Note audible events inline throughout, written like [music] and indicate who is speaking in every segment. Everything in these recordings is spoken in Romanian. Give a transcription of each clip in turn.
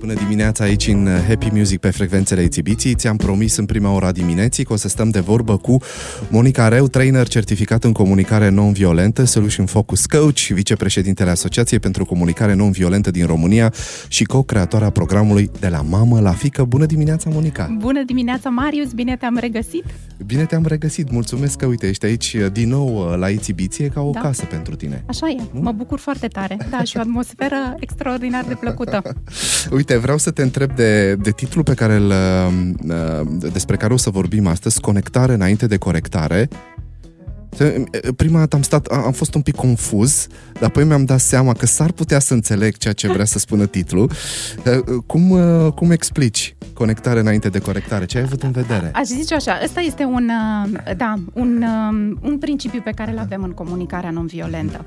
Speaker 1: Bună dimineața aici în Happy Music pe frecvențele exibiției. Ți-am promis în prima ora dimineții că o să stăm de vorbă cu Monica Reu, trainer certificat în comunicare non-violentă, Solution Focus Coach, vicepreședintele Asociației pentru Comunicare Non-Violentă din România și co-creatoarea programului De la mamă la fică. Bună dimineața, Monica!
Speaker 2: Bună dimineața, Marius! Bine te-am regăsit!
Speaker 1: Bine te-am regăsit! Mulțumesc că, uite, ești aici din nou la exibiție ca o da. casă pentru tine.
Speaker 2: Așa e, nu? mă bucur foarte tare. Da, și o atmosferă extraordinar de plăcută. [laughs]
Speaker 1: Uite, vreau să te întreb de, de titlul pe care îl, uh, despre care o să vorbim astăzi, Conectare înainte de corectare. Prima dată am stat, am fost un pic confuz, dar apoi mi-am dat seama că s-ar putea să înțeleg ceea ce vrea să spună titlul. Uh, cum, uh, cum explici conectare înainte de corectare? Ce ai avut în vedere?
Speaker 2: Aș zice așa, ăsta este un, da, un, un principiu pe care îl avem în comunicarea non-violentă.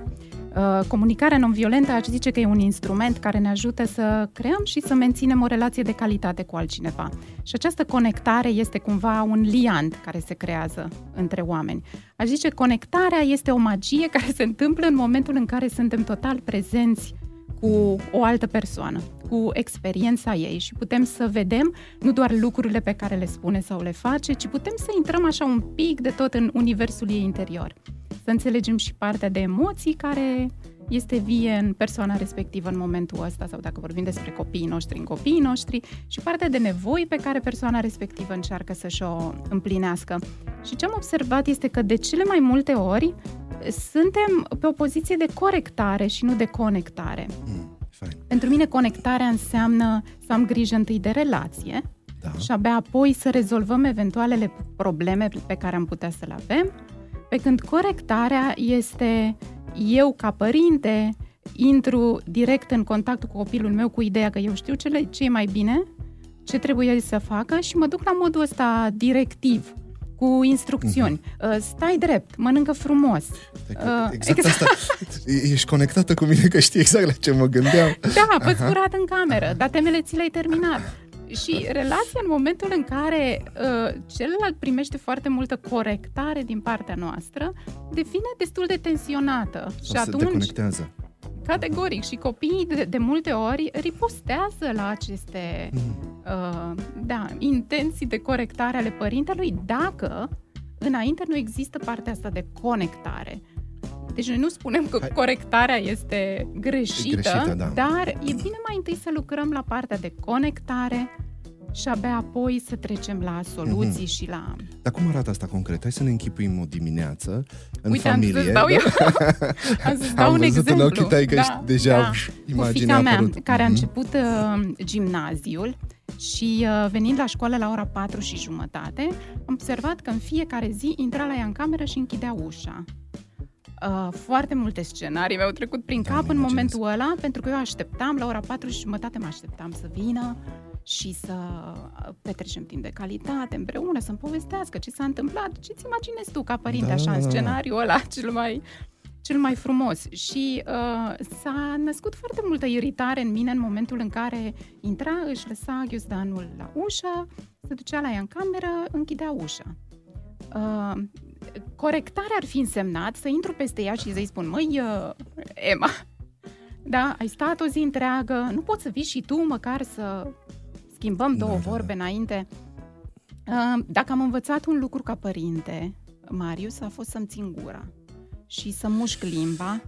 Speaker 2: Uh, comunicarea non-violentă aș zice că e un instrument care ne ajută să creăm și să menținem o relație de calitate cu altcineva. Și această conectare este cumva un liant care se creează între oameni. Aș zice conectarea este o magie care se întâmplă în momentul în care suntem total prezenți cu o altă persoană, cu experiența ei și putem să vedem nu doar lucrurile pe care le spune sau le face, ci putem să intrăm așa un pic de tot în universul ei interior să înțelegem și partea de emoții care este vie în persoana respectivă în momentul ăsta sau dacă vorbim despre copiii noștri, în copiii noștri și partea de nevoi pe care persoana respectivă încearcă să-și o împlinească. Și ce am observat este că de cele mai multe ori suntem pe o poziție de corectare și nu de conectare. Mm, Pentru mine conectarea înseamnă să am grijă întâi de relație da. și abia apoi să rezolvăm eventualele probleme pe care am putea să le avem pe când corectarea este eu ca părinte intru direct în contact cu copilul meu cu ideea că eu știu ce, ce e mai bine, ce trebuie să facă și mă duc la modul ăsta directiv, cu instrucțiuni. Uh-huh. Stai drept, mănâncă frumos.
Speaker 1: Exact, exact asta. Ești conectată cu mine că știi exact la ce mă gândeam.
Speaker 2: Da, păți curat în cameră, dar temele ți le-ai terminat. Și relația în momentul în care uh, celălalt primește foarte multă corectare din partea noastră, devine destul de tensionată.
Speaker 1: Sau și atunci deconectează.
Speaker 2: Categoric. Și copiii de, de multe ori ripostează la aceste mm. uh, da, intenții de corectare ale părintelui dacă înainte nu există partea asta de conectare. Deci noi nu spunem că Hai. corectarea este greșită, greșită da. dar e bine mai întâi să lucrăm la partea de conectare și abia apoi să trecem la soluții mm-hmm. și la...
Speaker 1: Dar cum arată asta concret? Hai să ne închipuim o dimineață în Uite, familie. Uite, [laughs]
Speaker 2: am să dau, da? eu, am să dau
Speaker 1: am
Speaker 2: un exemplu.
Speaker 1: în ochii tăi că da, deja da. imaginea
Speaker 2: mea, care a mhm. început uh, gimnaziul și uh, venind la școală la ora 4 și jumătate, am observat că în fiecare zi intra la ea în cameră și închidea ușa. Uh, foarte multe scenarii mi-au trecut prin da, cap în momentul ăla, pentru că eu așteptam, la ora 4 și jumătate mă așteptam să vină și să petrecem timp de calitate împreună, să-mi povestească ce s-a întâmplat, ce-ți imaginezi tu ca părinte da, așa în scenariul ăla [laughs] cel mai, cel mai frumos. Și uh, s-a născut foarte multă iritare în mine în momentul în care intra, își lăsa ghiozdanul la ușă, se ducea la ea în cameră, închidea ușa. Uh, corectarea ar fi însemnat să intru peste ea și să-i spun, măi, uh, Emma, da, ai stat o zi întreagă, nu poți să vii și tu măcar să schimbăm două da, da vorbe da, da. înainte. Uh, dacă am învățat un lucru ca părinte, Marius, a fost să-mi țin gura și să mușc limba,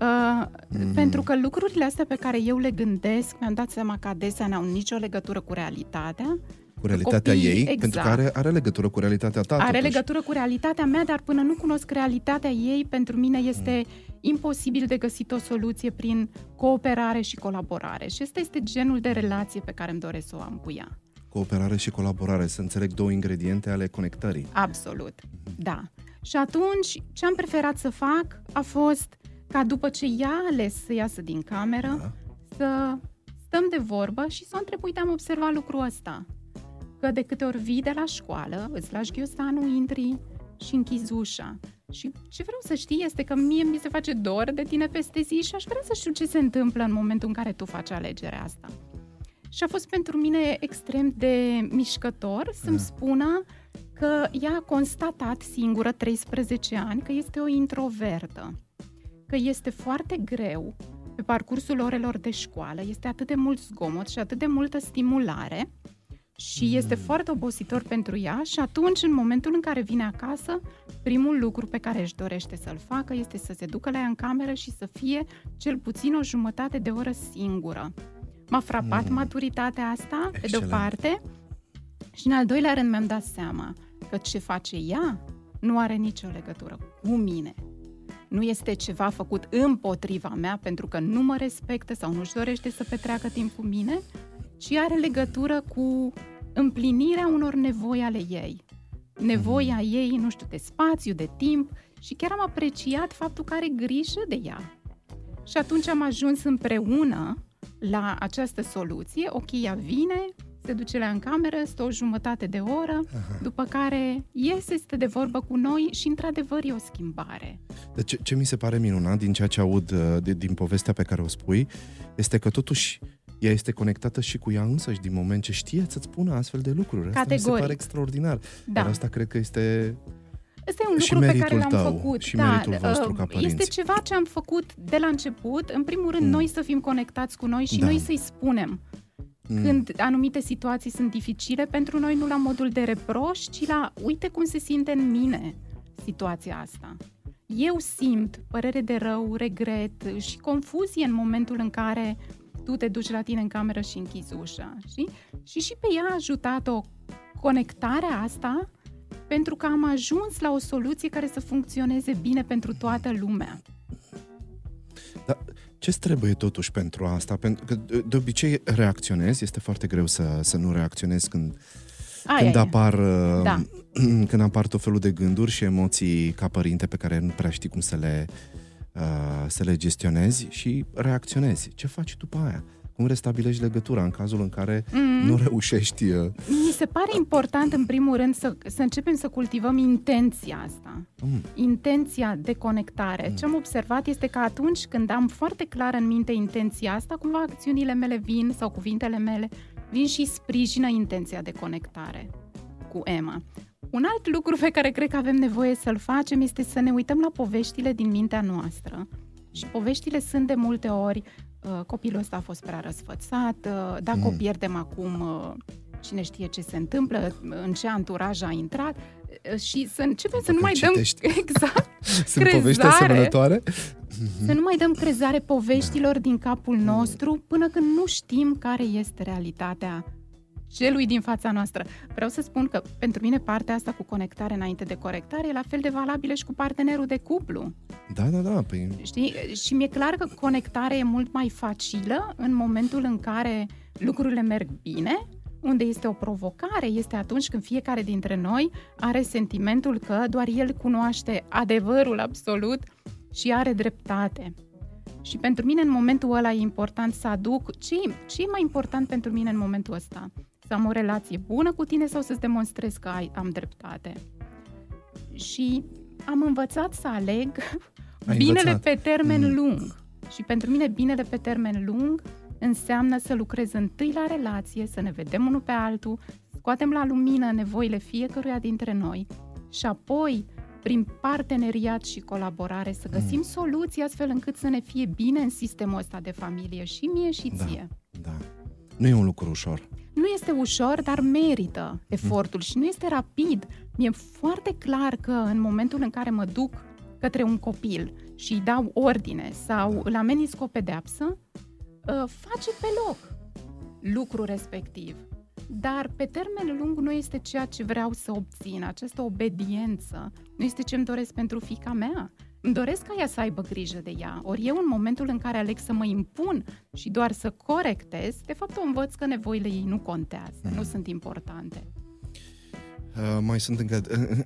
Speaker 2: Uh, mm. Pentru că lucrurile astea pe care eu le gândesc, mi-am dat seama că adesea n-au nicio legătură cu realitatea
Speaker 1: cu realitatea copii, ei, exact. pentru că are, are legătură cu realitatea ta.
Speaker 2: Are
Speaker 1: totuși.
Speaker 2: legătură cu realitatea mea, dar până nu cunosc realitatea ei, pentru mine este mm. Imposibil de găsit o soluție prin cooperare și colaborare. Și ăsta este genul de relație pe care îmi doresc să o am cu ea.
Speaker 1: Cooperare și colaborare, să înțeleg două ingrediente ale conectării.
Speaker 2: Absolut, mm-hmm. da. Și atunci, ce am preferat să fac a fost ca după ce ea a ales să iasă din cameră, da. să stăm de vorbă și să o întreb, uite, am observat lucrul ăsta că de câte ori vii de la școală, îți lași ghiozdanul, intri și închizi ușa. Și ce vreau să știi este că mie mi se face dor de tine peste zi și aș vrea să știu ce se întâmplă în momentul în care tu faci alegerea asta. Și a fost pentru mine extrem de mișcător să-mi da. spună că ea a constatat singură 13 ani că este o introvertă, că este foarte greu pe parcursul orelor de școală. Este atât de mult zgomot și atât de multă stimulare și este foarte obositor pentru ea și atunci, în momentul în care vine acasă, primul lucru pe care își dorește să-l facă este să se ducă la ea în cameră și să fie cel puțin o jumătate de oră singură. M-a frapat mm. maturitatea asta, Excelent. pe de-o parte, și în al doilea rând mi-am dat seama că ce face ea nu are nicio legătură cu mine. Nu este ceva făcut împotriva mea pentru că nu mă respectă sau nu-și dorește să petreacă timp cu mine, ci are legătură cu împlinirea unor nevoi ale ei. Nevoia mhm. ei, nu știu, de spațiu, de timp și chiar am apreciat faptul că are grijă de ea. Și atunci am ajuns împreună la această soluție. Ok, ea vine, se duce la în cameră, stă o jumătate de oră, Aha. după care iese, este de vorbă cu noi și într-adevăr e o schimbare.
Speaker 1: Deci ce mi se pare minunat din ceea ce aud uh, de, din povestea pe care o spui, este că totuși ea este conectată și cu ea însăși din moment ce știe să-ți spună astfel de lucruri. Asta
Speaker 2: Categoric. mi
Speaker 1: se pare extraordinar. Da. Dar asta cred că este
Speaker 2: Asta e un lucru pe care l-am
Speaker 1: tău,
Speaker 2: făcut.
Speaker 1: Și da, meritul vostru ca părinți.
Speaker 2: Este ceva ce am făcut de la început. În primul rând, mm. noi să fim conectați cu noi și da. noi să-i spunem mm. când anumite situații sunt dificile pentru noi, nu la modul de reproș, ci la uite cum se simte în mine situația asta. Eu simt părere de rău, regret și confuzie în momentul în care tu te duci la tine în cameră și închizi ușa. Știi? Și și pe ea a ajutat-o conectarea asta pentru că am ajuns la o soluție care să funcționeze bine pentru toată lumea.
Speaker 1: Dar ce trebuie totuși pentru asta? Pentru că de obicei reacționezi, este foarte greu să, să nu reacționezi când, Aia când apar da. [clears throat] când apar tot felul de gânduri și emoții ca părinte pe care nu prea știi cum să le, uh, să le gestionezi și reacționezi. Ce faci după aia? cum restabilești legătura în cazul în care mm-hmm. nu reușești. Uh...
Speaker 2: Mi se pare important, în primul rând, să, să începem să cultivăm intenția asta. Mm. Intenția de conectare. Mm. Ce am observat este că atunci când am foarte clar în minte intenția asta, cumva acțiunile mele vin sau cuvintele mele vin și sprijină intenția de conectare cu Emma. Un alt lucru pe care cred că avem nevoie să-l facem este să ne uităm la poveștile din mintea noastră. Și poveștile sunt de multe ori Uh, copilul ăsta a fost prea răsfățat, uh, dacă mm. o pierdem acum, uh, cine știe ce se întâmplă, în ce anturaj a intrat și să începem să nu mai citești. dăm [laughs] exact [laughs]
Speaker 1: Sunt povești asemănătoare?
Speaker 2: Să nu mai dăm crezare poveștilor da. din capul nostru până când nu știm care este realitatea celui din fața noastră. Vreau să spun că pentru mine partea asta cu conectare înainte de corectare e la fel de valabilă și cu partenerul de cuplu.
Speaker 1: Da, da, da. Păi...
Speaker 2: Știi? Și mi-e clar că conectarea e mult mai facilă în momentul în care lucrurile merg bine, unde este o provocare este atunci când fiecare dintre noi are sentimentul că doar el cunoaște adevărul absolut și are dreptate. Și pentru mine în momentul ăla e important să aduc ce, ce e mai important pentru mine în momentul ăsta? Să am o relație bună cu tine sau să-ți demonstrez că ai, am dreptate. Și am învățat să aleg ai [laughs] binele învățat. pe termen mm. lung. Și pentru mine binele pe termen lung înseamnă să lucrez întâi la relație, să ne vedem unul pe altul, scoatem la lumină nevoile fiecăruia dintre noi și apoi, prin parteneriat și colaborare, să găsim mm. soluții astfel încât să ne fie bine în sistemul ăsta de familie și mie și
Speaker 1: da,
Speaker 2: ție.
Speaker 1: Da. Nu e un lucru ușor.
Speaker 2: Nu este ușor, dar merită efortul și nu este rapid. Mi-e foarte clar că în momentul în care mă duc către un copil și îi dau ordine sau îl ameninț cu o pedeapsă, ă, face pe loc lucrul respectiv. Dar pe termen lung nu este ceea ce vreau să obțin, această obediență. Nu este ce îmi doresc pentru fica mea. Îmi doresc ca ea să aibă grijă de ea. Ori eu, în momentul în care aleg să mă impun și doar să corectez, de fapt o învăț că nevoile ei nu contează, mm. nu sunt importante.
Speaker 1: Uh, mai sunt încă,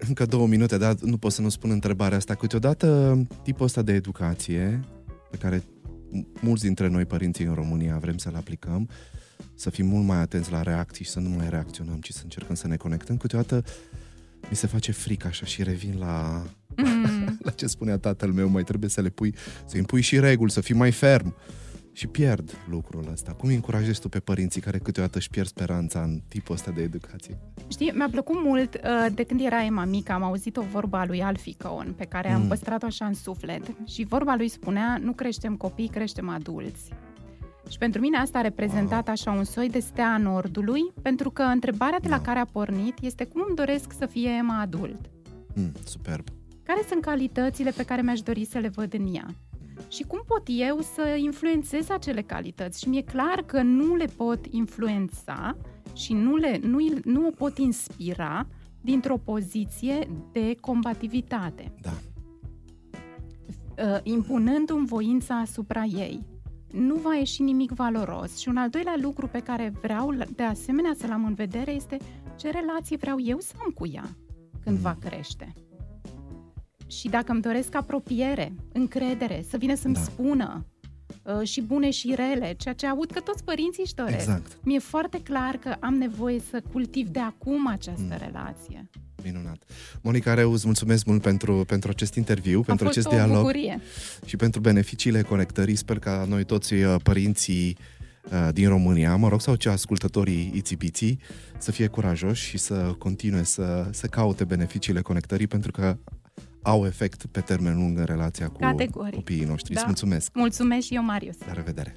Speaker 1: încă două minute, dar nu pot să nu spun întrebarea asta. Câteodată tipul ăsta de educație pe care mulți dintre noi, părinții în România, vrem să-l aplicăm, să fim mult mai atenți la reacții și să nu mai reacționăm, ci să încercăm să ne conectăm. Câteodată mi se face frică așa și revin la, mm. [laughs] la ce spunea tatăl meu, mai trebuie să le pui, să impui și reguli, să fii mai ferm. și pierd lucrul ăsta. Cum îi încurajezi tu pe părinții care câteodată își pierd speranța în tipul ăsta de educație?
Speaker 2: Știi, mi-a plăcut mult uh, de când era Emma mică, am auzit o vorbă a lui Alfie Cohen, pe care am
Speaker 1: Mm.
Speaker 2: păstrat-o așa în suflet. Și vorba lui spunea, nu creștem copii, creștem adulți. Și pentru mine asta a reprezentat așa un soi de stea a nordului, pentru că întrebarea de la
Speaker 1: Da.
Speaker 2: care a pornit este cum îmi doresc să fie Emma adult.
Speaker 1: Mm, superb.
Speaker 2: Care sunt calitățile pe care mi-aș dori să le văd în ea? Și cum pot eu să influențez acele calități? Și mi-e clar că nu le pot influența și nu, le, nu, nu o pot inspira dintr-o poziție de combativitate,
Speaker 1: Da.
Speaker 2: uh, impunându-mi voința asupra ei. Nu va ieși nimic valoros. Și un al doilea lucru pe care vreau de asemenea să-l am în vedere este ce relație vreau eu să am cu ea când va crește. Și dacă îmi doresc apropiere, încredere, să vină să-mi
Speaker 1: Da.
Speaker 2: spună uh, și bune și rele, ceea ce aud că toți părinții își doresc.
Speaker 1: Exact.
Speaker 2: Mi-e foarte clar că am nevoie să cultiv de acum această
Speaker 1: Mm.
Speaker 2: relație.
Speaker 1: Minunat. Monica Reu, îți mulțumesc mult pentru, pentru acest interviu, pentru
Speaker 2: a fost
Speaker 1: acest
Speaker 2: o
Speaker 1: dialog
Speaker 2: bucurie.
Speaker 1: și pentru beneficiile conectării. Sper ca noi toți uh, părinții uh, din România, mă rog, sau ce ascultătorii Itibiții, să fie curajoși și să continue să, să caute beneficiile conectării, pentru că au efect pe termen lung în relația cu
Speaker 2: Categoric.
Speaker 1: copiii noștri.
Speaker 2: Da.
Speaker 1: Îți mulțumesc!
Speaker 2: Mulțumesc și eu, Marius.
Speaker 1: La revedere!